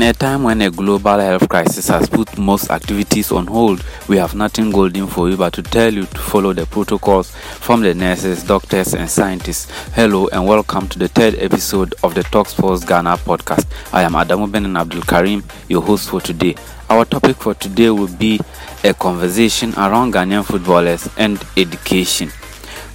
In a time when a global health crisis has put most activities on hold, we have nothing golden for you but to tell you to follow the protocols from the nurses, doctors, and scientists. Hello and welcome to the third episode of the Talksports Ghana podcast. I am Adamu Ben and Abdul Karim, your host for today. Our topic for today will be a conversation around Ghanaian footballers and education.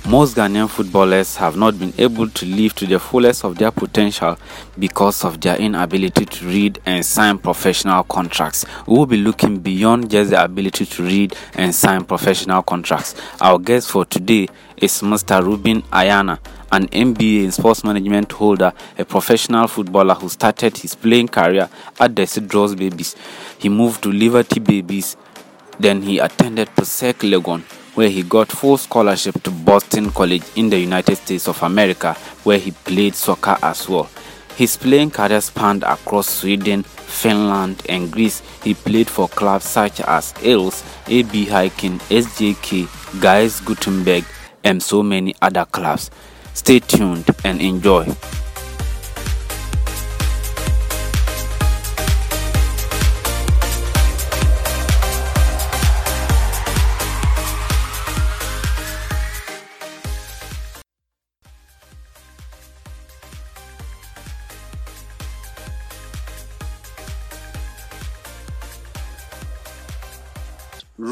Most Ghanaian footballers have not been able to live to the fullest of their potential because of their inability to read and sign professional contracts. We will be looking beyond just the ability to read and sign professional contracts. Our guest for today is Mr. Ruben Ayarna, an MBA in sports management holder, a professional footballer who started his playing career at the Cedros Babies. He moved to Liberty Babies, then he attended Presec Legon where he got full scholarship to Boston College in the United States of America, where he played soccer as well. His playing career spanned across Sweden, Finland, and Greece. He played for clubs such as Ales, AB Hiking, SJK, Gais Gothenburg, and so many other clubs. Stay tuned and enjoy.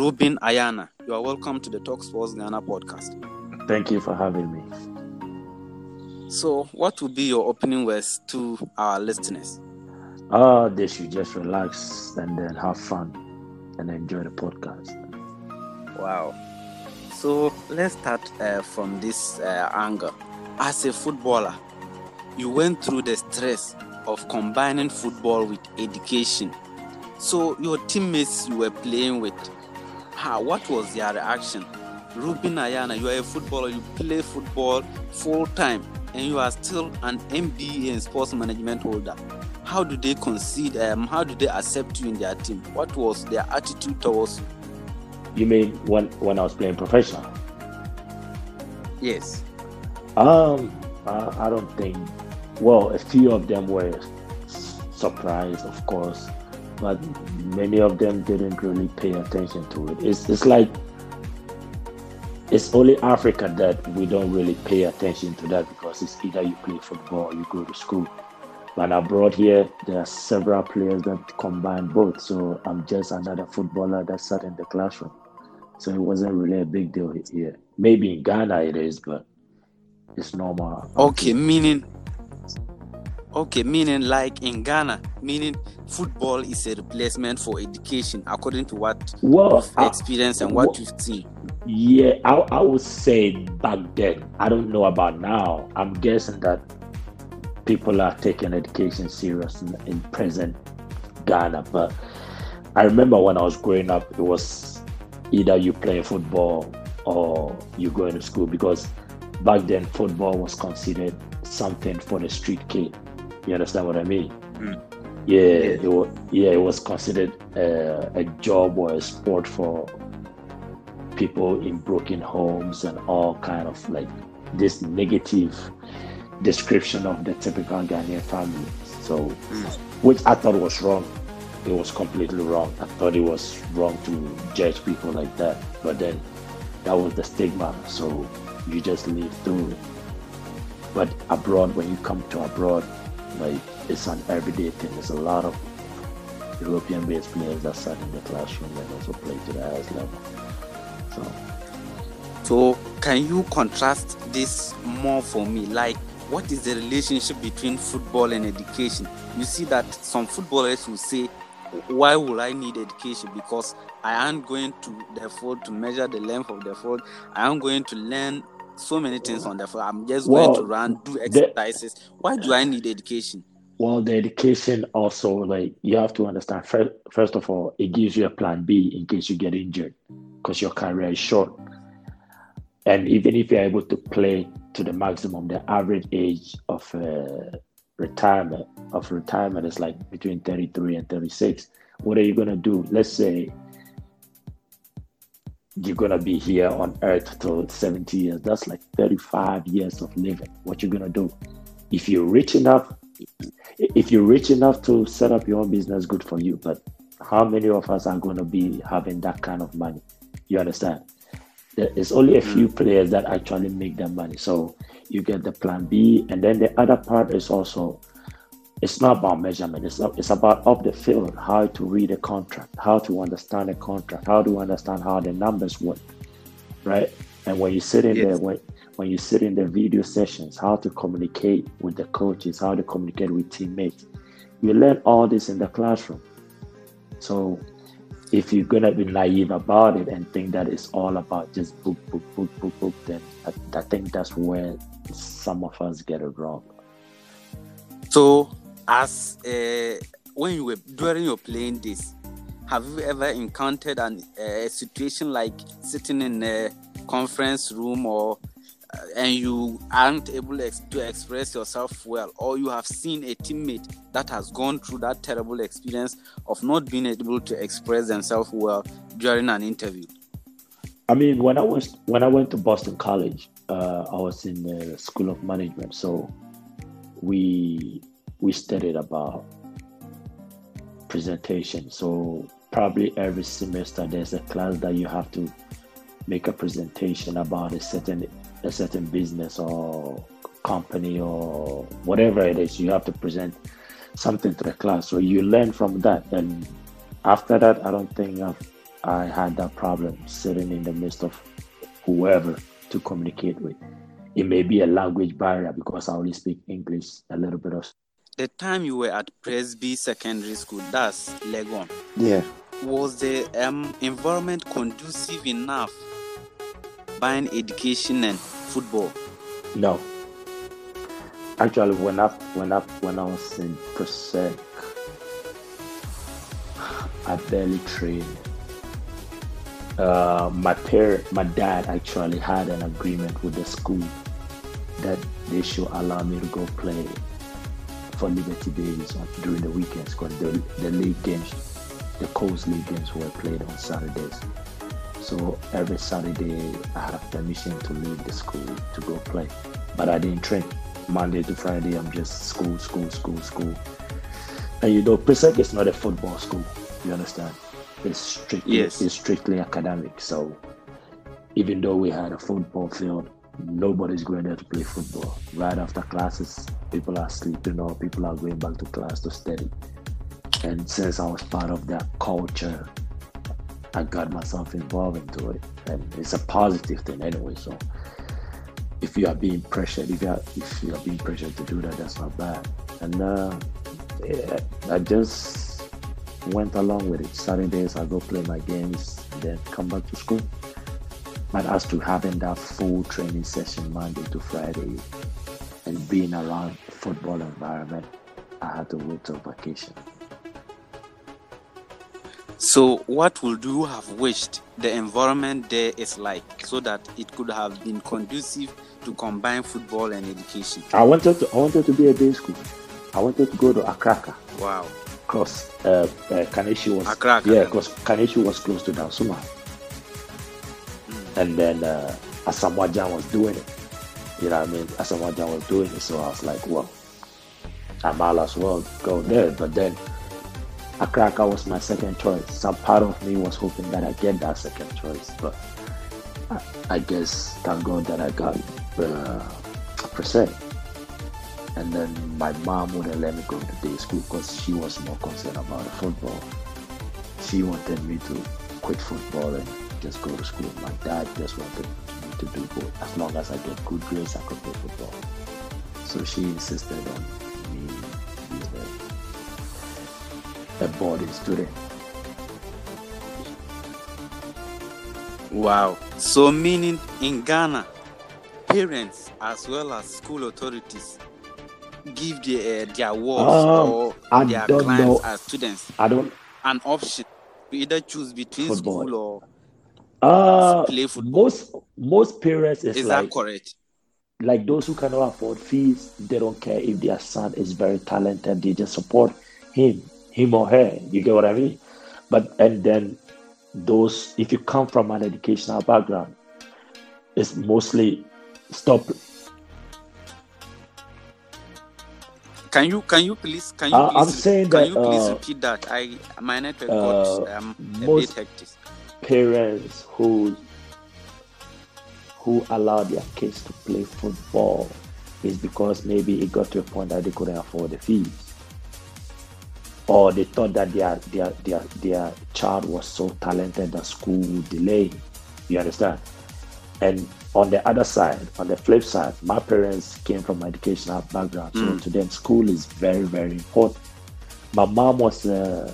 Ruben Ayarna. You are welcome to the Talk Sports Ghana podcast. Thank you for having me. So, what will be your opening words to our listeners? Uh, they should just relax and then have fun and enjoy the podcast. Wow. So, let's start uh, from this uh, angle. As a footballer, you went through the stress of combining football with education. So, your teammates you were playing with, how, what was their reaction? Ruben Ayarna, you are a footballer, you play football full time, and you are still an MBA in sports management holder. How do they concede? Um, how do they accept you in their team? What was their attitude towards you? You mean when when I was playing professional? Yes. Um, I, I don't think. Well, a few of them were surprised, of course, but many of them didn't really pay attention to it. It's it's like it's only Africa that we don't really pay attention to that because it's either you play football or you go to school. But abroad here, there are several players that combine both. So I'm just another footballer that sat in the classroom. So it wasn't really a big deal here. Maybe in Ghana it is, but it's normal. Okay, meaning okay, meaning like in Ghana, meaning football is a replacement for education, according to what well, you've experienced and what well, you've seen. Yeah, I, I would say back then. I don't know about now. I'm guessing that people are taking education serious in, in present Ghana. But I remember when I was growing up, it was either you play football or you go into school because back then football was considered something for the street kid. You understand what I mean? Mm. Yeah, yeah, it was, yeah, it was considered uh, a job or a sport for people in broken homes and all kind of like this negative description of the typical Ghanaian family. So, mm. which I thought was wrong. It was completely wrong. I thought it was wrong to judge people like that. But then that was the stigma. So you just live through it. But abroad, when you come to abroad, like it's an everyday thing. There's a lot of European-based players that sat in the classroom and also play to the highest level. So, so can you contrast this more for me? Like, what is the relationship between football and education? You see that some footballers will say, "Why will I need education? Because I am going to the field to measure the length of the field. I am going to learn so many things on the field. I'm just well, going to run, do exercises. The, Why do I need education?" Well, the education also, like you have to understand. First, first of all, it gives you a plan B in case you get injured, because your career is short. And even if you're able to play to the maximum, the average age of uh, retirement of retirement is like between 33 and 36. What are you gonna do? Let's say you're gonna be here on earth till 70 years. That's like 35 years of living. What you're gonna do? If you're rich enough, if you're rich enough to set up your own business, good for you. But how many of us are going to be having that kind of money? You understand? There's only a few mm. players that actually make that money. So you get the plan B, and then the other part is also it's not about measurement. It's it's about up the field, how to read a contract, how to understand a contract, how to understand how the numbers work, right? And when you sit in yes. there, when when you sit in the video sessions, how to communicate with the coaches, how to communicate with teammates. You learn all this in the classroom. So if you're gonna be naive about it and think that it's all about just book, book, book, book, book, then I, I think that's where some of us get it wrong. So, as uh, when you were during your playing days, have you ever encountered an, uh, a situation like sitting in a conference room or uh, and you aren't able to express yourself well, or you have seen a teammate that has gone through that terrible experience of not being able to express themselves well during an interview? I mean, when I was when I went to Boston College, uh, I was in the School of Management, so we we studied about presentation. So probably every semester there's a class that you have to make a presentation about a certain a certain business or company or whatever it is, you have to present something to the class. So you learn from that. And after that, I don't think I've, I had that problem sitting in the midst of whoever to communicate with. It may be a language barrier because I only speak English a little bit of. The time you were at Presby Secondary School, that's Legon. Yeah. Was the um, environment conducive enough buying education and football? No. Actually, when I when I when I was in Presec, I barely trained. Uh, my parent, my dad actually had an agreement with the school that they should allow me to go play for Liberty Babies during the weekends because the, the league games, the Coast League games were played on Saturdays. So every Saturday, I have permission to leave the school to go play. But I didn't train. Monday to Friday, I'm just school, school, school, school. And you know, Presec is not a football school. You understand? It's strictly, yes. it's strictly academic. So even though we had a football field, nobody's going there to play football. Right after classes, people are sleeping or people are going back to class to study. And since I was part of that culture I got myself involved into it, and it's a positive thing anyway. So if you are being pressured, if you are, if you are being pressured to do that, that's not bad. And uh, yeah, I just went along with it. Saturdays I go play my games, then come back to school. But as to having that full training session Monday to Friday and being around football environment, I had to wait till vacation. So, what would you have wished the environment there is like so that it could have been conducive to combine football and education? I wanted to, I wanted to be a day school. I wanted to go to Akraka. Wow. Because uh, uh, Kaneshie was Akraka, yeah, because Kaneshie was close to Dansoman. And then uh, Asamoah was doing it. You know what I mean? Asamoah Gyan was doing it, so I was like, well, I might as well go there. But then Akraka was my second choice. Some part of me was hoping that I get that second choice, but I, I guess thank God that I got uh, Presec. And then my mom wouldn't let me go to day school because she was more concerned about football. She wanted me to quit football and just go to school. My dad just wanted me to do both. As long as I get good grades, I could play football. So she insisted on me being a boarding student. Wow. So, meaning in Ghana, parents as well as school authorities give the, uh, their um, or I their clients know. as students I don't an option to either choose between football. school or uh, play football. Most most parents is, is like, that correct? Like those who cannot afford fees, they don't care if their son is very talented. They just support him him or her. You get what I mean? But and then those, if you come from an educational background, it's mostly stop. can you can you please can you Uh, please I'm saying can that, you please uh, repeat that? I my network uh, got um, a bit hectic. Parents who who allow their kids to play football is because maybe it got to a point that they couldn't afford the fees, or they thought that their their their their child was so talented that school would delay. You understand? And on the other side, on the flip side, my parents came from an educational background, so Mm. to them, school is very very important. My mom was a,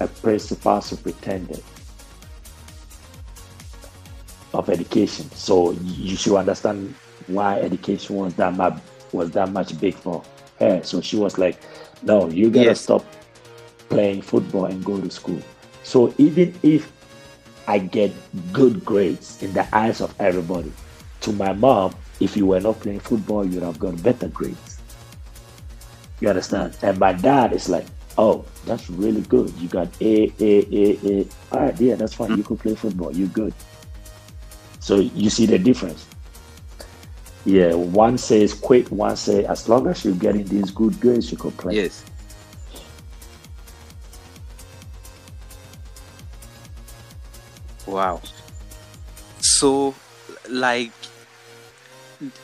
a principal superintendent of education. So you should understand why education was that much was that much big for her. So she was like, "No, you gotta Yes. stop playing football and go to school." So even if I get good grades in the eyes of everybody, to my mom, if you were not playing football, you'd have got better grades. You understand? And my dad is like, "Oh, that's really good. You got A, A, A, A. All right, yeah, that's fine. You could play football. You're good." So you see the difference. Yeah, one says quit, one says as long as you're getting these good grades, you could play. Yes. Wow. So, like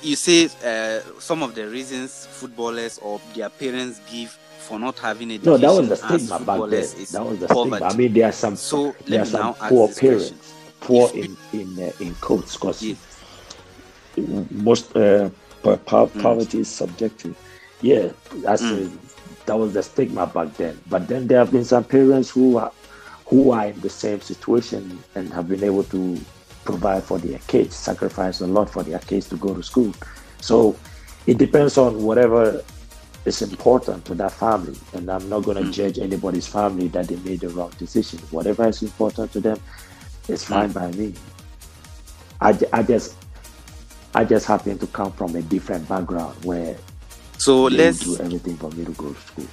you say, uh, some of the reasons footballers or their parents give for not having education No, that was the stigma back then. That was the poverty. stigma. I mean, there are some So there are some poor parents, question. poor If in in uh, in quotes, because most uh, Mm. poverty is subjective. Yeah, that's Mm. that was the stigma back then. But then there have been some parents who are who are in the same situation and have been able to provide for their kids, sacrifice a lot for their kids to go to school. So it depends on whatever is important to that family. And I'm not going to Mm. judge anybody's family that they made the wrong decision. Whatever is important to them is fine by me. I, I just I just happen to come from a different background where So they let's do everything for me to go to school.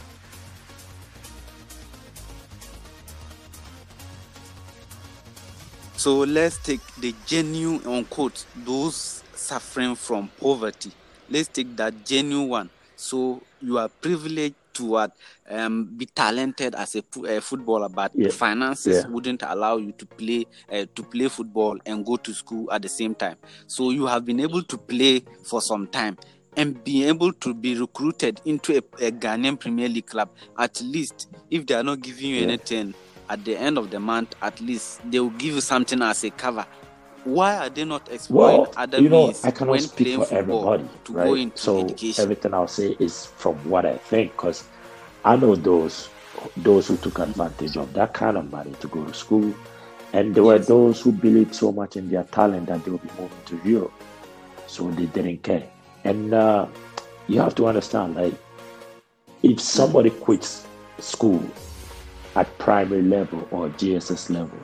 So let's take the genuine unquote those suffering from poverty. Let's take that genuine one. So you are privileged to what um, be talented as a, a footballer, but Yeah. finances Yeah. wouldn't allow you to play uh, to play football and go to school at the same time. So you have been able to play for some time and be able to be recruited into a, a Ghanaian Premier League club. At least, if they are not giving you Yeah. anything at the end of the month, at least they will give you something as a cover. Why are they not exploring Well, other you know, I cannot when speak playing for everybody, to right? go into so education? everything I'll say is from what I think, because I know those those who took advantage of that kind of money to go to school, and there were those who believed so much in their talent that they would be moving to Europe, so they didn't care. And uh, you have to understand, like, if somebody quits school at primary level or GSS level,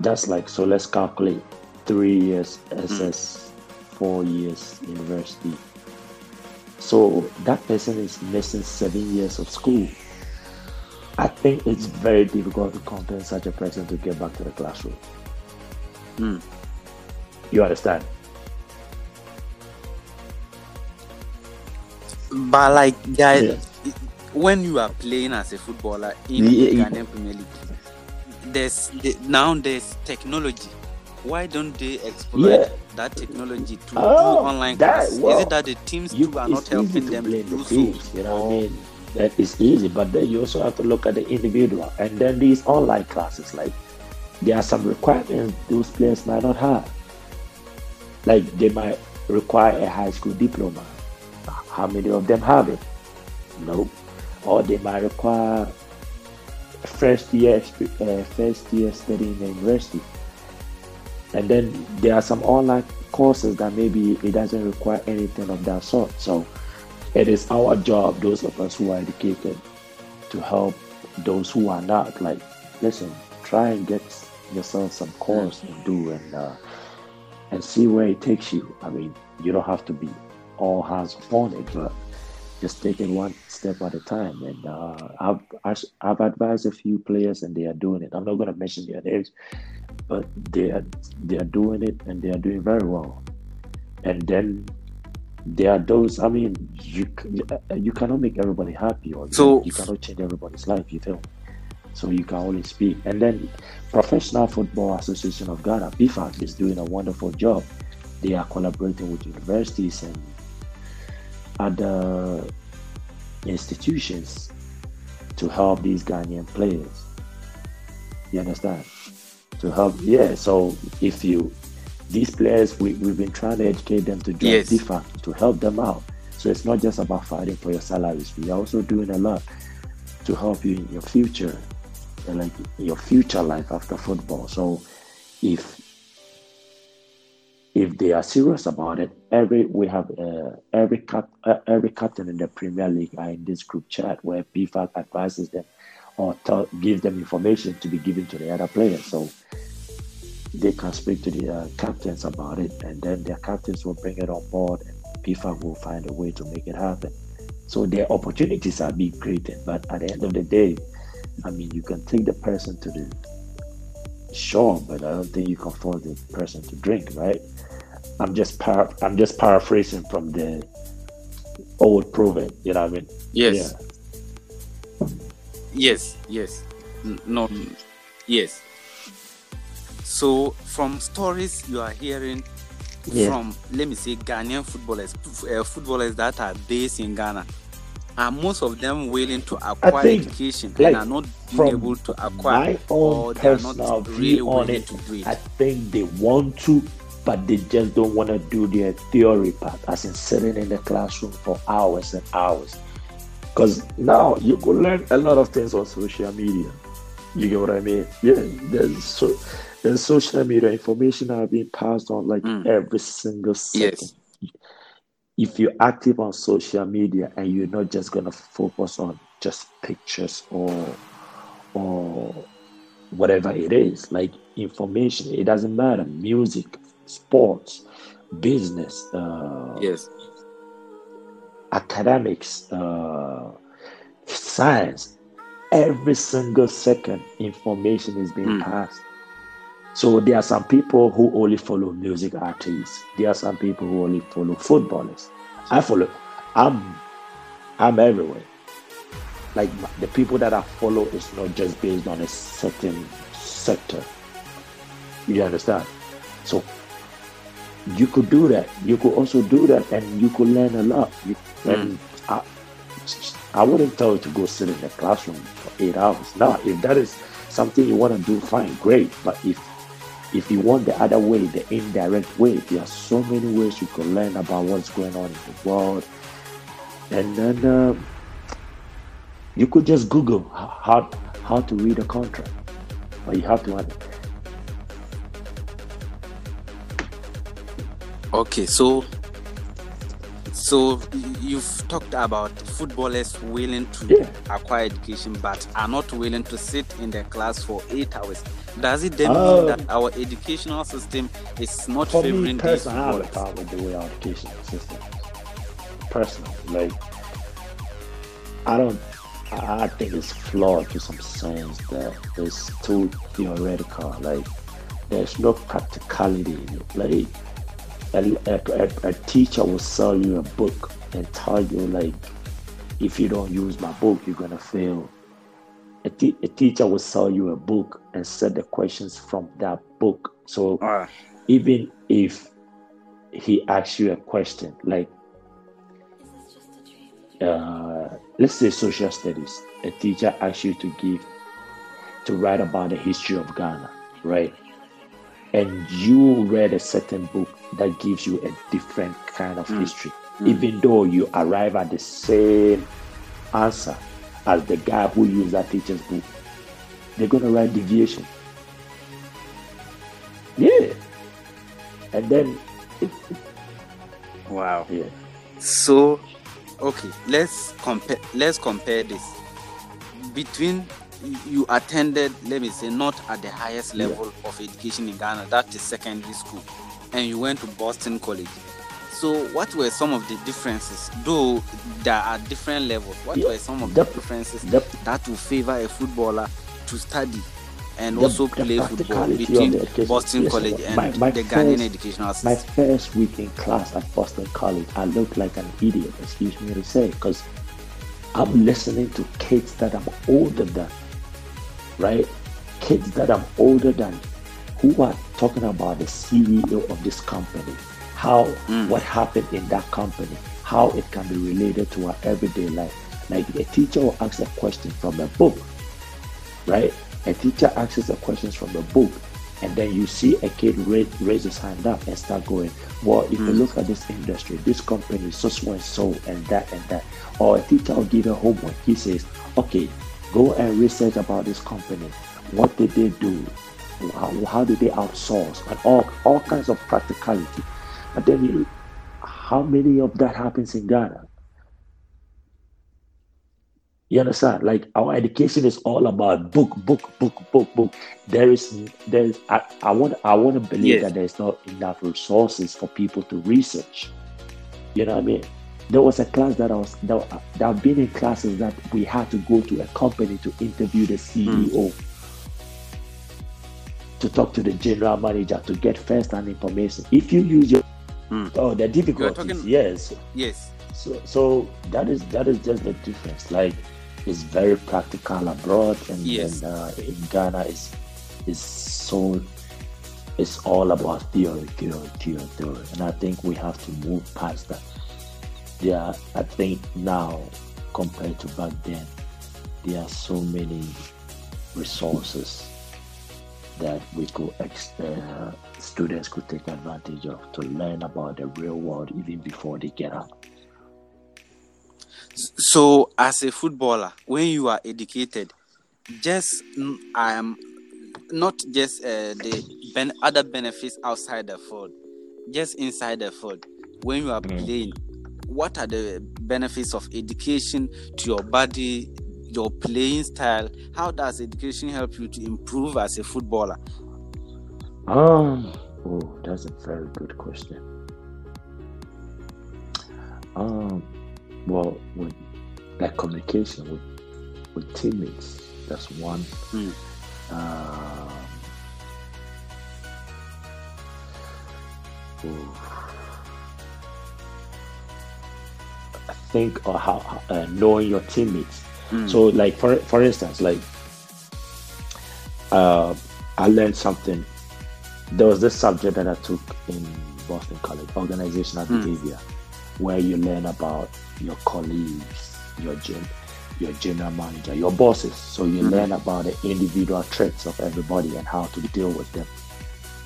that's like so let's calculate three years ss four years university so that person is missing seven years of school i think it's very difficult to convince such a person to get back to the classroom Mm. you understand But like guys, Yeah. when you are playing as a footballer in yeah. Ghanaian Premier League, there's the, now there's technology. Why don't they exploit Yeah. that technology to Oh, do online classes? well, Is it that the teams you, too are not helping to them do the so? teams you know what i mean that is easy but then you also have to look at the individual and then these online classes like there are some requirements those players might not have like they might require a high school diploma how many of them have it no or they might require first year uh, first year studying in university. And then there are some online courses that maybe it doesn't require anything of that sort. So it is our job those of us who are educated to help those who are not. Like listen try and get yourself some course to do and uh, and see where it takes you. I mean you don't have to be all hands upon it but just take it one step at a time and uh, I've, I've I've advised a few players and they are doing it i'm not going to mention their names but they are they are doing it and they are doing very well and then there are those. I mean, you you cannot make everybody happy, or so you cannot change everybody's life. You feel. So you can only speak. And then, Professional Football Association of Ghana (PFAG) is doing a wonderful job. They are collaborating with universities and other institutions to help these Ghanaian players. You understand? To help, yeah. So if you these players, we, we've been trying to educate them to join yes. FIFA to help them out. So it's not just about fighting for your salaries. We are also doing a lot to help you in your future, and like your future life after football. So if if they are serious about it, every we have uh, every cap, uh, every captain in the Premier League are in this group chat where PFAG advises them or tell, gives them information to be given to the other players. So they can speak to the uh, captains about it, and then their captains will bring it on board, and PFAG will find a way to make it happen. So their opportunities are being created, but at the end of the day, I mean, you can take the person to the shore, but I don't think you can force the person to drink, right? I'm just par- I'm just paraphrasing from the old proverb. You know what I mean? Yes. Yeah. Yes. Yes. No. Yes. So, from stories you are hearing yeah. from, let me say, Ghanaian footballers, uh, footballers that are based in Ghana, are most of them willing to acquire think, education like, and are not being able to acquire, or they are not really willing it, to do it? I think they want to, but they just don't want to do their theory part, as in sitting in the classroom for hours and hours. Because now you can learn a lot of things on social media. You get what I mean? Yeah, there's so in social media, information are being passed on like mm. every single second. Yes. If you're active on social media and you're not just gonna focus on just pictures or or whatever it is, like information, it doesn't matter. Music, sports, business, uh, yes, academics, uh, science. Every single second, information is being mm. passed so there are some people who only follow music artists. There are some people who only follow footballers. I follow. I'm I'm everywhere. Like the people that I follow is not just based on a certain sector. You understand? So you could do that. You could also do that, and you could learn a lot. You, mm. And I, I wouldn't tell you to go sit in the classroom for eight hours. Now, if that is something you want to do, fine, great. But if if you want the other way, the indirect way, there are so many ways you can learn about what's going on in the world. And then uh, you could just Google how, how to read a contract. But you have to Okay, so so you've talked about footballers willing to yeah. acquire education but are not willing to sit in the class for eight hours. Does it then uh, mean that our educational system is not for favoring me, personally, I have a problem with the way our educational system is. Personally, like I don't I think it's flawed to some sense that it's too theoretical. Like there's no practicality in it. Like a, a, a, teacher will sell you a book and tell you like if you don't use my book you're gonna fail. A, te- a teacher will sell you a book and set the questions from that book. So uh. even if he asks you a question like uh, let's say social studies a teacher asks you to give to write about the history of ghana right? And you read a certain book that gives you a different kind of mm. history, mm. even though you arrive at the same answer as the guy who used that teacher's book, they're going to write deviation. Yeah. And then. wow. Yeah. So, okay, let's compare. Let's compare this between you attended, let me say, not at the highest level yeah. of education in Ghana, that is secondary school, and you went to Boston College. So, what were some of the differences? Though there are different levels, what yeah. were some of the differences that will favor a footballer to study and the, also the play football between Boston yes, College and my, my the first, Ghanaian educational system. My first week in class at Boston College, I looked like an idiot, excuse me to say, because I'm listening to kids that I'm older than, right? Kids that I'm older than who are talking about the CEO of this company, how, mm. what happened in that company, how it can be related to our everyday life. Like a teacher will ask a question from a book, right? A teacher asks the questions from the book, and then you see a kid raise, raise his hand up and start going, Well, if mm. you look at this industry, this company so so and so, and that and that. Or a teacher will give a homework. He says, Okay, go and research about this company. What did they do? How, how did they outsource? And all, all kinds of practicality. But then, you, how many of that happens in Ghana? You understand? Like our education is all about book, book, book, book, book. There is, there is. I, I want, I want to believe yes. that there's not enough resources for people to research. You know what I mean? There was a class that I was that, that I've been in classes that we had to go to a company to interview the CEO, mm. To talk to the general manager to get first-hand information. If you use your mm. oh the difficulties, talking, yes, yes. So so that is that is just the difference. Like it's very practical abroad, and, yes. and uh, in Ghana is is so it's all about theory, theory, theory, theory, and I think we have to move past that. Yeah, I think now compared to back then, there are so many resources that we could uh, students could take advantage of to learn about the real world even before they get out. So, as a footballer, when you are educated, just I am not just uh, the ben- other benefits outside the field, just inside the field. When you are mm. playing, what are the benefits of education to your body, your playing style? How does education help you to improve as a footballer? Um, oh, that's a very good question. Um, well with like communication with with teammates that's one mm. um, I think or how uh, knowing your teammates mm. so like for for instance like uh, I learned something there was this subject that I took in Boston College organizational mm. behavior where you learn about your colleagues, your gen, your general manager, your bosses. So you mm-hmm. learn about the individual traits of everybody and how to deal with them,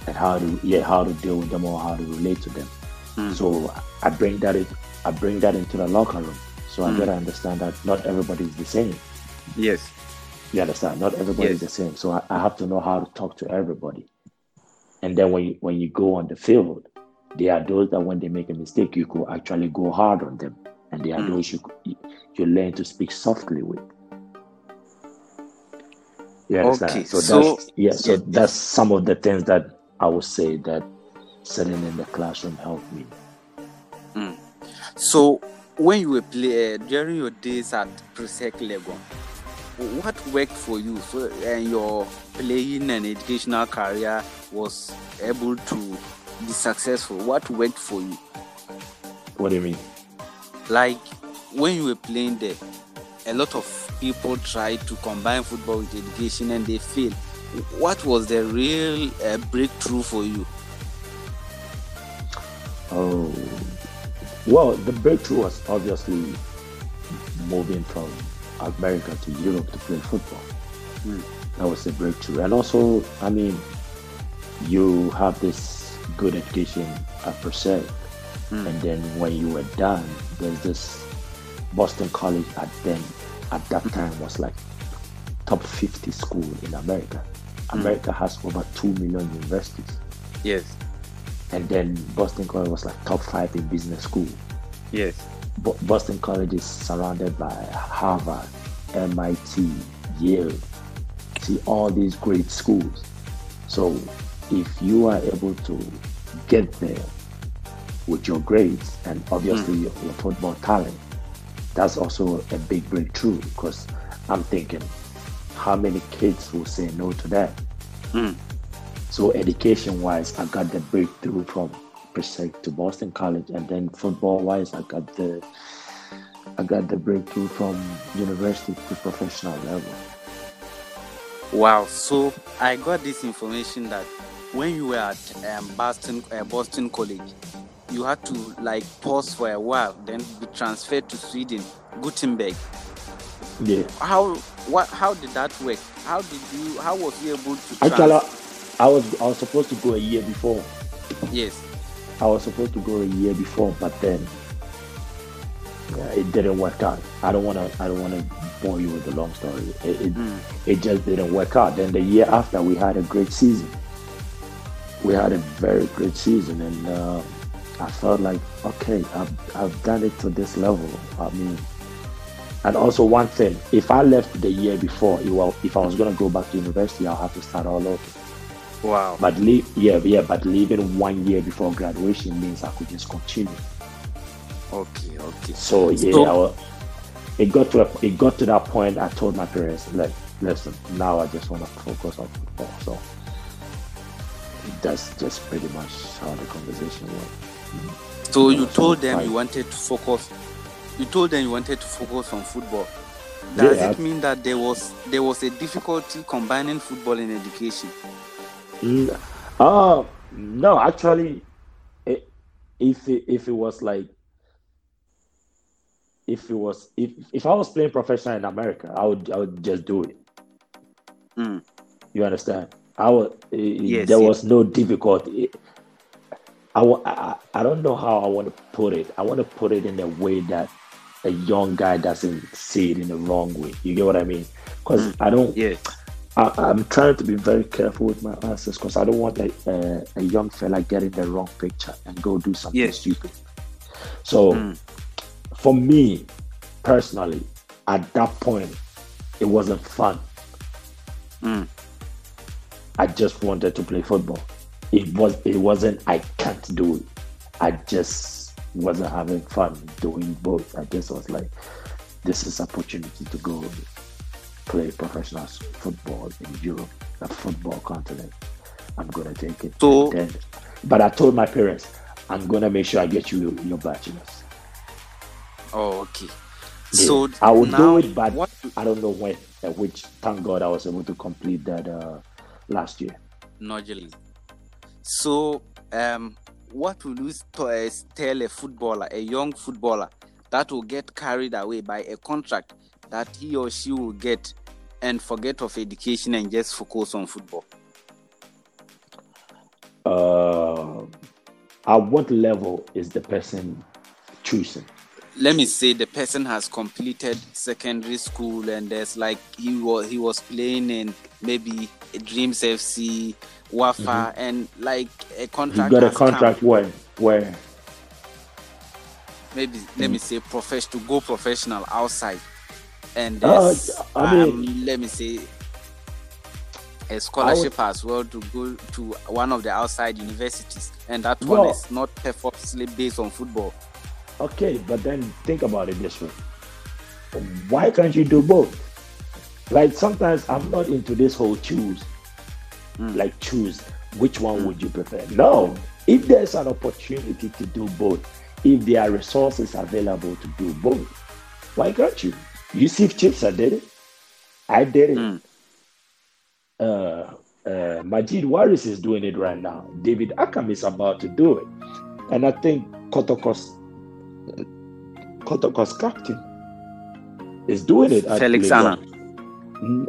and how to yeah how to deal with them or how to relate to them. Mm. So I bring that in, I bring that into the locker room. So I mm. gotta understand that not everybody is the same. Yes. You understand? Not everybody yes. is the same. So I, I have to know how to talk to everybody. And then when you, when you go on the field, there are those that when they make a mistake, you could actually go hard on them, and there are mm. those you you learn to speak softly with. You understand? Okay, so, so that's yeah. So yeah. that's some of the things that I would say that sitting in the classroom helped me. Mm. So when you were play uh, during your days at Presec Legon, what worked for you so and your playing and educational career was able to be successful? What worked for you? What do you mean? Like when you were playing there, a lot of people tried to combine football with education and they failed. What was the real uh, breakthrough for you? Oh, well, the breakthrough was obviously moving from America to Europe to play football. Mm. That was the breakthrough. And also, I mean, you have this good education per se. Mm. And then when you were done, there's this Boston College at then at that hmm. time was like top 50 school in America. Mm. America has over 2 million universities. Yes. And then Boston College was like top five in business school. Yes. Boston College is surrounded by Harvard, MIT, Yale. See all these great schools. So if you are able to get there with your grades and obviously mm. your, your, football talent, that's also a big breakthrough because I'm thinking, how how many kids will say no to that. Mm. So education wise, I got the breakthrough from Presec to Boston College, and then football wise, I got the I got the breakthrough from university to professional level. Wow. So I got this information that when you were at um, Boston uh, Boston College, you had to like pause for a while, then be transferred to Sweden, Gothenburg. Yeah. How what? How did that work? How did you? How was you able to? Actually, trans- I was I was supposed to go a year before. yes. I was supposed to go a year before, but then yeah, it didn't work out. I don't wanna I don't wanna bore you with the long story. It it, Mm. it just didn't work out. Then the year after, we had a great season. We had a very great season, and uh, I felt like okay, I've I've done it to this level. I mean, and also one thing, if I left the year before, if I was gonna go back to university, I'll have to start all over. Wow. But leave, yeah, yeah, but leaving one year before graduation means I could just continue. Okay. Okay. So yeah, So- I wa- it got to a, it got to that point. I told my parents, like, listen, now I just want to focus on football. So that's just pretty much how the conversation went. So you Yeah, told so them I- you wanted to focus. You told them you wanted to focus on football. Does Yeah, it mean that there was there was a difficulty combining football and education? Mm, Uh, no, actually, it, if it, if it was like if it was if if I was playing professional in America, I would I would just do it. Mm. You understand? I was Yes, there yes. was no difficulty. I, I I don't know how I want to put it. I want to put it in a way that a young guy doesn't see it in the wrong way. You get what I mean? Because I don't. Yes. I, I'm trying to be very careful with my answers because I don't want a, a, a young fella getting the wrong picture and go do something Yes. stupid. So Mm. for me personally, at that point, it wasn't fun. Mm. I just wanted to play football. It was it wasn't I can't do it. I just wasn't having fun doing both. I just was like, this is opportunity to go play professional football in Europe, the football continent. I'm gonna take it. So- then, but I told my parents, I'm gonna make sure I get you your bachelor's. Oh, okay. Yeah, So I would now, do it, but what? I don't know when. Which, thank God, I was able to complete that uh, last year. Nodulin. So, um, what will you uh, tell a footballer, a young footballer, that will get carried away by a contract that he or she will get and forget of education and just focus on football? uh, at what level is the person choosing? Let me say the person has completed secondary school and there's like he was he was playing in maybe Dreams FC, Wafa, and like a contract. You contract. got a has come. contract where where maybe let me say professional to go professional outside and Uh, I mean- um, let me say a scholarship as well to go to one of the outside universities and that one is not purposely based on football okay, but then think about it this way: Why can't you do both? Like sometimes I'm not into this whole choose, Mm. like choose which one would you prefer? No, if there's an opportunity to do both, if there are resources available to do both, why can't you? Yusuf Chibsah did it. I did it. Mm. uh, uh, Majid Waris is doing it right now. David Accam is about to do it. And I think Kotokos, Kotokos captain is doing it. Felix. Anna.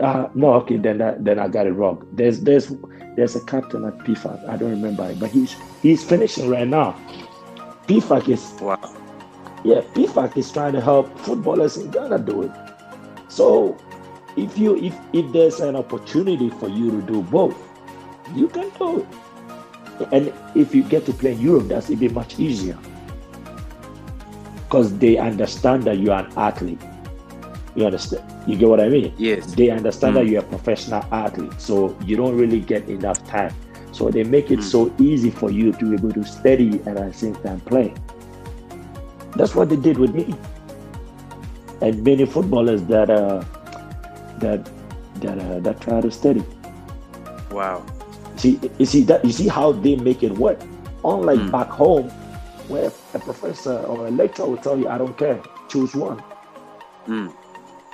Uh, no, okay, then I, then I got it wrong. There's there's there's a captain at PFAG. I don't remember it, but he's he's finishing right now. PFAG is wow yeah, PFAG is trying to help footballers in Ghana do it. So if you if if there's an opportunity for you to do both, you can do it. And if you get to play in Europe, that's even much easier. Because they understand that you are an athlete. You understand? You get what I mean? yes They understand Mm. that you're a professional athlete, so you don't really get enough time. So they make it Mm. so easy for you to be able to study and at the same time play. That's what they did with me. And many footballers that uh, that that uh, that try to study. Wow. See, you see that you see how they make it work. Unlike Mm. back home, where a professor or a lecturer will tell you, "I don't care, choose one." Mm.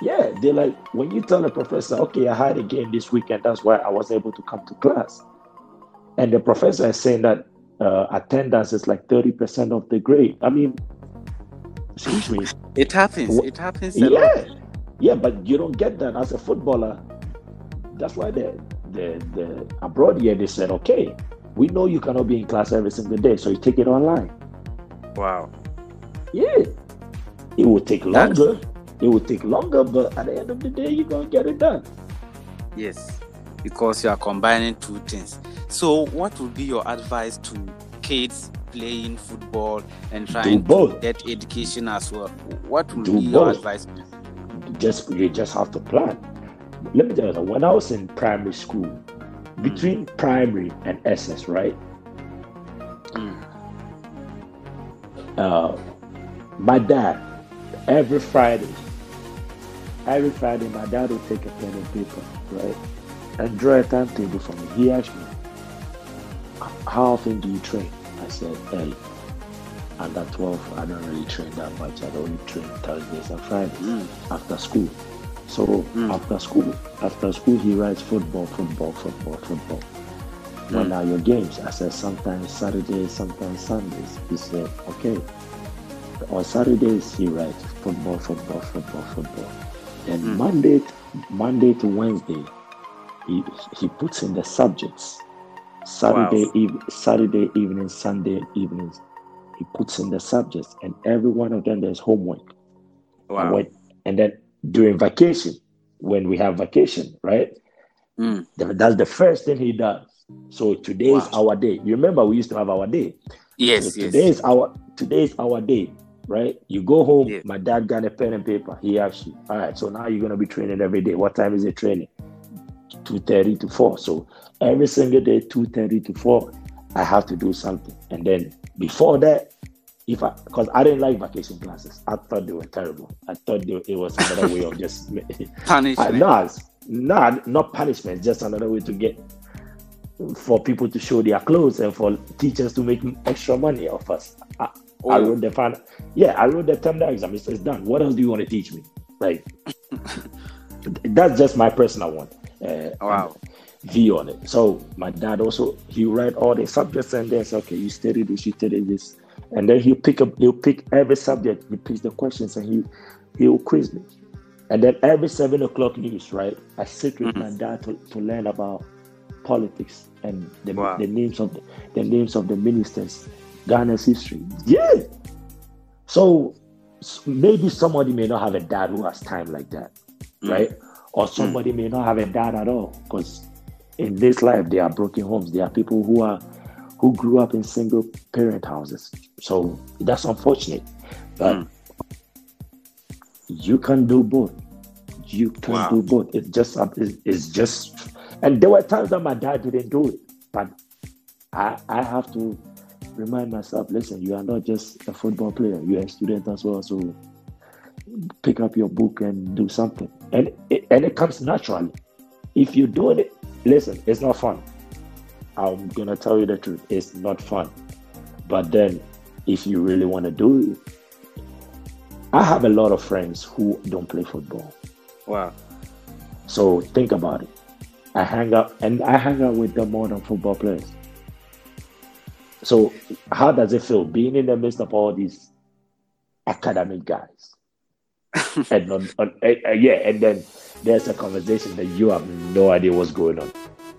Yeah, they're like when you tell a professor, "Okay, I had a game this weekend, that's why I was able to come to class," and the professor is saying that uh, attendance is like thirty percent of the grade. I mean, excuse me, It happens. It happens a lot. yeah, yeah, but you don't get that as a footballer. That's why the the the abroad here they said, okay, we know you cannot be in class every single day, so you take it online. Wow. Yeah, it will take That's- longer. It will take longer, but at the end of the day, you're gonna get it done. Yes. Because you are combining two things. So, what would be your advice to kids playing football and trying to get education as well? What would Do be your both. advice? Just you just have to plan. Let me tell you, when I was in primary school, between primary and SS, right? Mm. uh, my dad every Friday, every Friday, my dad would take a pen and paper, right, and draw a timetable for me. He asked me, "How often do you train?" I said, "Hey, under 12, I don't really train that much. I only train Thursdays and Fridays Mm. after school." So Mm. after school, after school, he writes football, football, football, football. When Mm. are your games? I said sometimes Saturdays, sometimes Sundays. He said, okay. On Saturdays he writes football, football, football, football. And Mm. Monday, Monday to Wednesday, he he puts in the subjects. Saturday eve, Saturday evening, Sunday evenings, he puts in the subjects, and every one of them there's homework. And, Wow. when, and then during vacation, when we have vacation, right? Mm. That's the first thing he does. So today is Wow. our day. You remember we used to have our day. Yes, So yes. today is our today is our day, right? You go home. Yeah. My dad got a pen and paper. He asks you, all right. So now you're gonna be training every day. What time is it training? Two thirty to four. So every single day, two thirty to four, I have to do something. And then before that, if I because I didn't like vacation classes, I thought they were terrible. I thought they, it was another way of just I, Punishment. no, it's- no, not punishment. Just another way to get for people to show their clothes and for teachers to make extra money off us. I, I Oh. wrote the final. Yeah, I wrote the term exam. It's, it's done. What else do you want to teach me? Like that's just my personal one. Uh, Wow. view on it. So my dad also he read all the subjects and then say, okay, you study this, you study this, and then he'll pick up he'll pick every subject, he picks the questions and he he'll quiz me. And then every seven o'clock news, right? I sit with Mhm. my dad to, to learn about politics and the, Wow. the names of the, the names of the ministers, Ghana's history. Yeah. So maybe somebody may not have a dad who has time like that Mm. right? Or somebody may not have a dad at all because in this life there are broken homes. There are people who are who grew up in single parent houses. So that's unfortunate, but Mm. you can do both. You can Wow. do both. It's just it's just, and there were times that my dad didn't do it, but I I have to remind myself. Listen, you are not just a football player. You are a student as well. So pick up your book and do something. And it, and it comes naturally. If you're doing it listen it's not fun. I'm gonna tell you the truth it's not fun. But then if you really want to do it i have a lot of friends who don't play football. Wow. so think about it. I hang out and i hang out with them more than football players. So how does it feel being in the midst of all these academic guys and on, on, uh, uh, yeah, and then there's a conversation that you have no idea what's going on.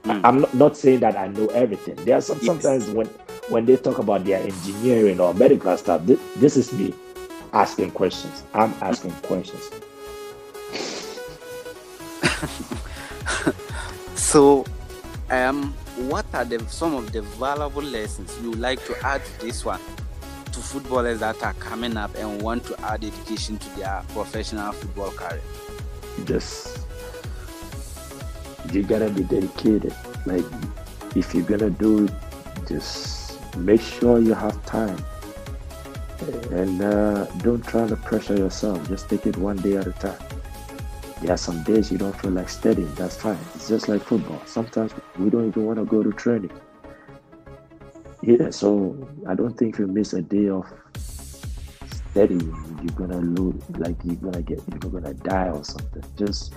Mm. I, am not, not saying that I know everything. There are some Yes. sometimes when when they talk about their engineering or medical stuff. This, this is me asking questions. I'm asking questions. So, um, what are the some of the valuable lessons you like to add to this one footballers that are coming up and want to add education to their professional football career? Just you gotta be dedicated. Like if you're gonna do it, just make sure you have time. And uh, don't try to pressure yourself. Just take it one day at a time. There are some days you don't feel like studying. That's fine. It's just like football. Sometimes we don't even want to go to training. Yeah, so I don't think you miss a day of studying, you're gonna lose. Like you're gonna get, you're gonna die or something. Just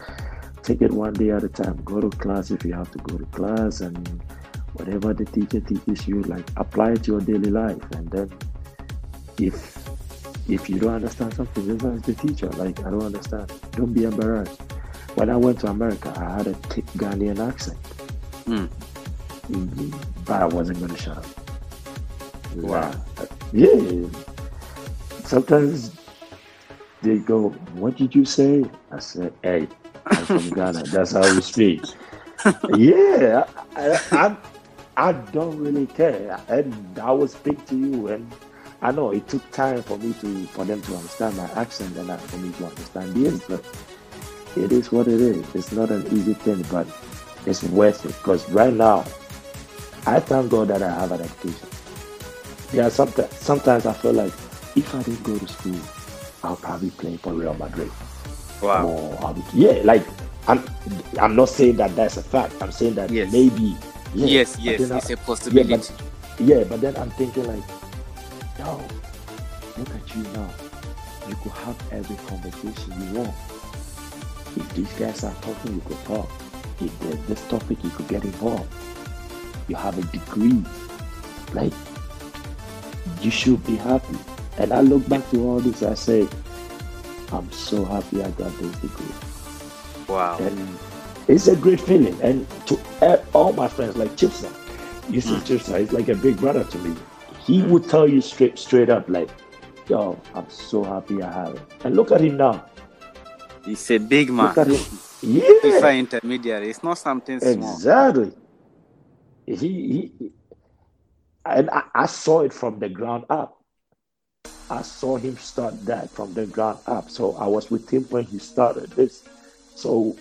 take it one day at a time. Go to class if you have to go to class, and whatever the teacher teaches you, like apply it to your daily life. And then if if you don't understand something, just ask the teacher. Like, I don't understand. Don't be embarrassed. When I went to America, I had a thick Ghanaian accent. Mm. But I wasn't to shut up. Wow. Yeah. Sometimes they go, What did you say? I said, Hey, I'm from Ghana. That's how we speak. yeah. I, I, I don't really care. And I will speak to you and I know it took time for me to for them to understand my accent and for me to understand theirs, but it is what it is. It's not an easy thing, but it's worth it because right now, I thank God that I have an education. Yeah, sometimes sometimes I feel like if I didn't go to school, I'll probably play for Real Madrid. Wow. Or um, yeah, like I'm I'm not saying that that's a fact. I'm saying that yes. maybe. Yeah, yes, yes, it's I, a possibility. Yeah but, yeah, but then I'm thinking like Yo, look at you now. You could have every conversation you want. If these guys are talking, you could talk. If there's this topic, you could get involved. You have a degree. Like, you should be happy. And I look back to all this, I say, I'm so happy I got this degree. Wow. And it's a great feeling. And to all my friends, like Chibsah, you see mm. Chibsah, he's like a big brother to me he would tell you straight straight up like yo i'm so happy i have it and look at him now he's a big man look at him. yeah FIFA intermediary it's not something small exactly he, he and I, I saw it from the ground up I saw him start that from the ground up. So I was with him when he started this. So,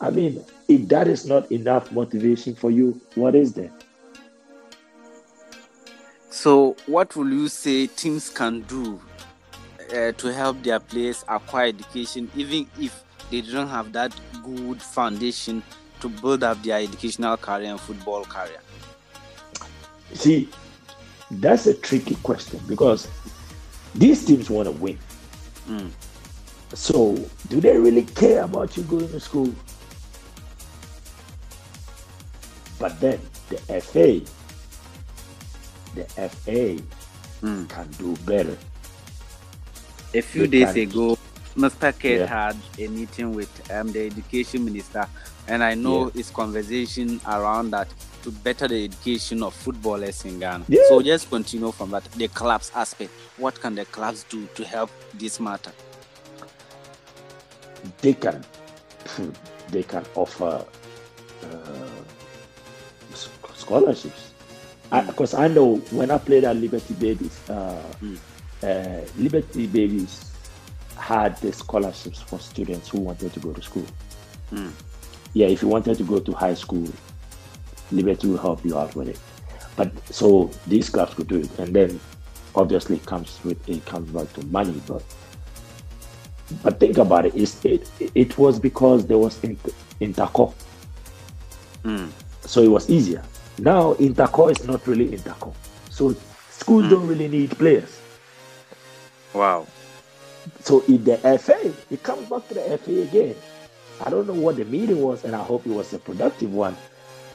I mean, if that is not enough motivation for you, what is there? So, what will you say teams can do uh, to help their players acquire education, even if they don't have that good foundation to build up their educational career and football career? See, that's a tricky question because these teams want to win. Mm. So, do they really care about you going to school? But then the FA the FA mm. can do better. A few they days can, ago, Mr. Kate yeah. had a meeting with um, the education minister, and I know yeah. his conversation around that to better the education of footballers in Ghana. Yeah. So just continue from that. The clubs aspect. What can the clubs do to help this matter? They can, they can offer uh, scholarships because I, I, know when I played at Liberty Babies, uh, mm. uh, Liberty Babies had the scholarships for students who wanted to go to school. Mm. Yeah, if you wanted to go to high school, Liberty will help you out with it. But so these clubs could do it, and then obviously it comes with it comes back to money. But but think about it, it's, it it was because there was inter- interco, mm. so it was easier. Now interco is not really interco. So schools mm. don't really need players. Wow. So in the FA, it comes back to the FA again. I don't know what the meeting was, and I hope it was a productive one.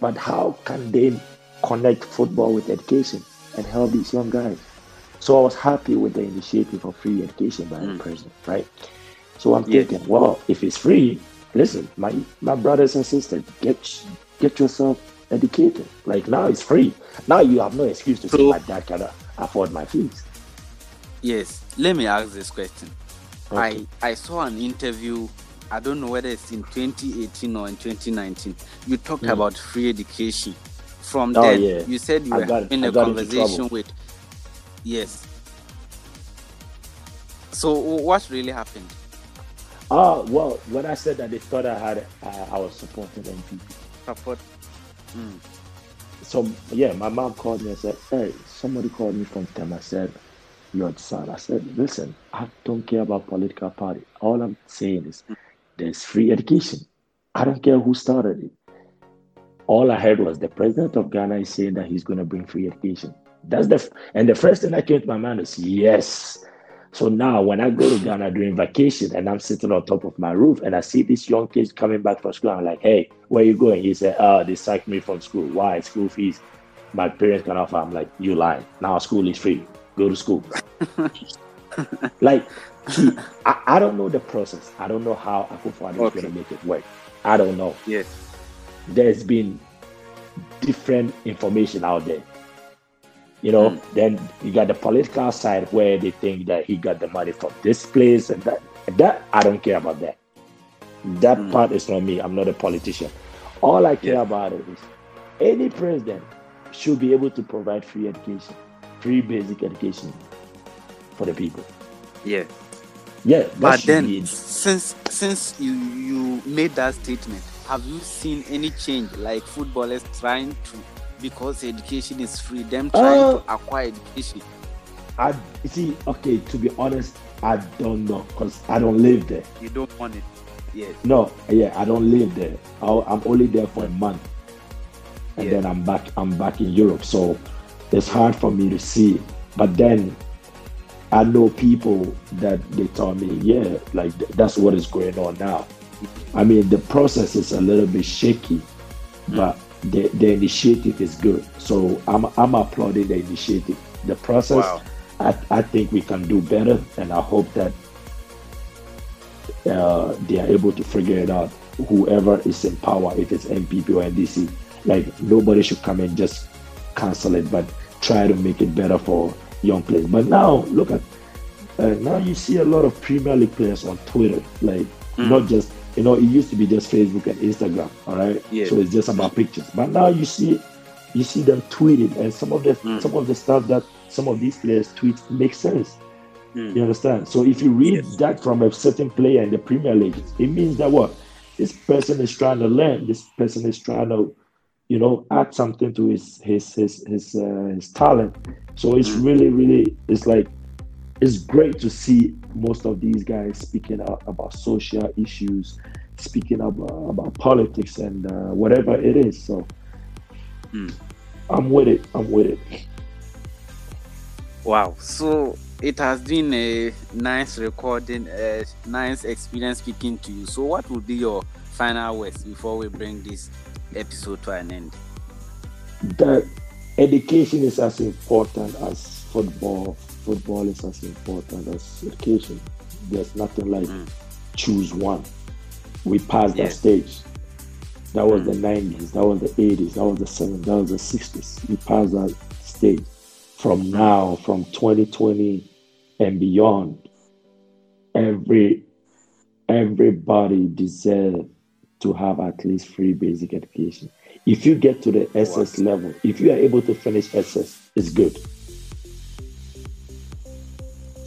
But how can they connect football with education and help these young guys? So I was happy with the initiative of free education by mm. the president, right? So I'm thinking, well, if it's free, listen, my my brothers and sisters, get get yourself educated. Like now it's free. Now you have no excuse to so, say my dad cannot afford my fees. Yes. Let me ask this question. Okay. I, I saw an interview, I don't know whether it's in 2018 or in 2019. You talked mm. about free education. From oh, then, yeah. you said you were in a conversation with. Yes. So, what really happened? Uh, well, when I said that they thought I had, uh, I was supporting NPP. Support Mm. So yeah, my mom called me and said, "Hey, somebody called me from Tema. said your son." I said, "Listen, I don't care about political party. All I'm saying is, there's free education. I don't care who started it. All I heard was the president of Ghana is saying that he's going to bring free education. That's the and the first thing that came to my mind is yes. So now when I go to Ghana during vacation and I'm sitting on top of my roof and I see these young kids coming back from school, I'm like, hey, where you going? He said, oh, they sacked me from school. Why? School fees. My parents can offer. I'm like, you lying. Now school is free. Go to school. like, see, I, I, don't know the process. I don't know how Akufo-Addo okay. is going to make it work. I don't know. Yes. There's been different information out there. You know, mm. then you got the political side where they think that he got the money from this place and that. That I don't care about that. That mm. part is not me. I'm not a politician. All I care yeah. about is any president should be able to provide free education, free basic education for the people. Yeah. Yeah. But then since since you you made that statement, have you seen any change like footballers trying to because education is free, them trying uh, to acquire education? I see, okay, to be honest, I don't know because I don't live there. You don't want it. Yes. No, yeah, I don't live there. i am only there for a month, and then I'm back. I'm back in Europe, so it's hard for me to see. But then I know people that they tell me, yeah, like that's what is going on now. I mean, the process is a little bit shaky, mm. but the, the initiative is good. So I'm I'm applauding the initiative. The process, wow. I, I think we can do better, and I hope that uh, they are able to figure it out. Whoever is in power, if it's NPP or NDC, like nobody should come and just cancel it, but try to make it better for young players. But now look at uh, now you see a lot of Premier League players on Twitter, like mm. not just you know it used to be just Facebook and Instagram, all right. Yeah. So it's just about pictures, but now you see you see them tweeting, and some of the mm. some of the stuff that some of these players tweet makes sense. Mm. You understand? So if you read yes. that from a certain player in the Premier League, it means that what this person is trying to learn. This person is trying to, you know, add something to his his his his, uh, his talent. So it's mm. really really it's like it's great to see most of these guys speaking out about social issues, speaking about, about politics and uh, whatever it is. So mm. I'm with it. I'm with it. Wow. So it has been a nice recording, a nice experience speaking to you. So, what would be your final words before we bring this episode to an end? That education is as important as football. Football is as important as education. There's nothing like mm. choose one. We passed yes. that stage. That was mm. the 90s, that was the 80s, that was the 70s, that was the 60s. We passed that stage. From now, from 2020 and beyond. Every everybody deserves to have at least free basic education. If you get to the SS level, if you are able to finish SS, it's good.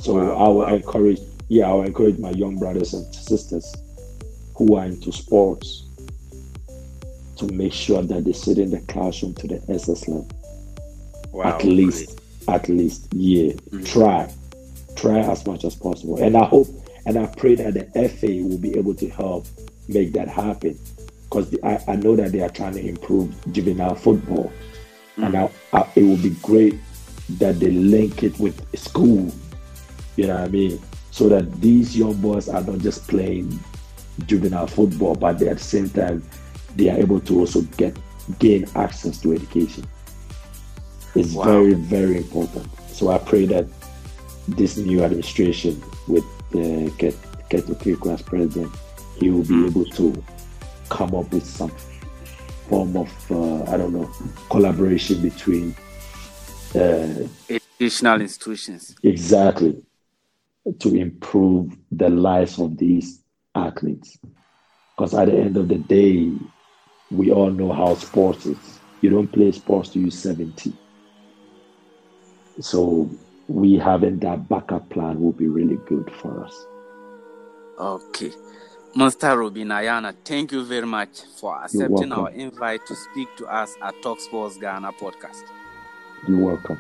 So wow. I will encourage, yeah, I will encourage my young brothers and sisters who are into sports to make sure that they sit in the classroom to the SS level. Wow, at least, at least, yeah. Mm-hmm. Try try as much as possible. And I hope and I pray that the FA will be able to help make that happen because I, I, know that they are trying to improve juvenile football. Mm. And I, I, it will be great that they link it with school, you know what I mean? So that these young boys are not just playing juvenile football, but they, at the same time, they are able to also get gain access to education. It's wow. very, very important. So I pray that this new administration with uh, Kurt Okraku as president, he will be able to come up with some form of, uh, I don't know, collaboration between uh, educational institutions. Exactly. To improve the lives of these athletes. Because at the end of the day, we all know how sports is. You don't play sports till you're 70. So we having that backup plan will be really good for us. Okay. Mr. Robin Ayarna, thank you very much for accepting our invite to speak to us at Talk Sports Ghana podcast. You're welcome.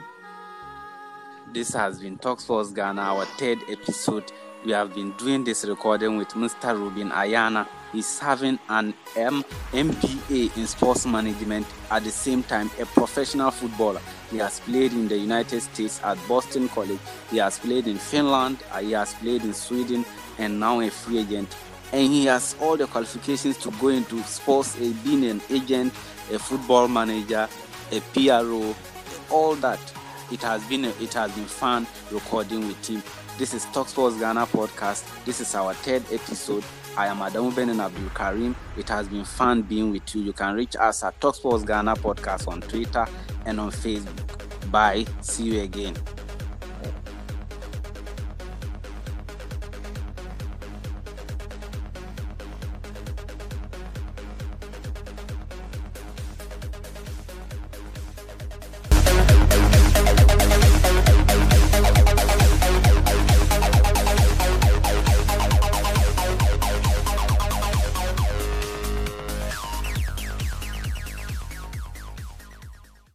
This has been Talk Sports Ghana, our third episode we have been doing this recording with Mr. Reuben Ayarna. He's having an M- MBA in sports management at the same time a professional footballer. He has played in the United States at Boston College. He has played in Finland. Uh, he has played in Sweden and now a free agent. And he has all the qualifications to go into sports, a, being an agent, a football manager, a PRO, all that. It has been a, it has been fun recording with him. This is Talk Sports Ghana podcast. This is our third episode. I am Adamu Benin Abdul Karim. It has been fun being with you. You can reach us at Talk Sports Ghana podcast on Twitter and on Facebook. Bye. See you again.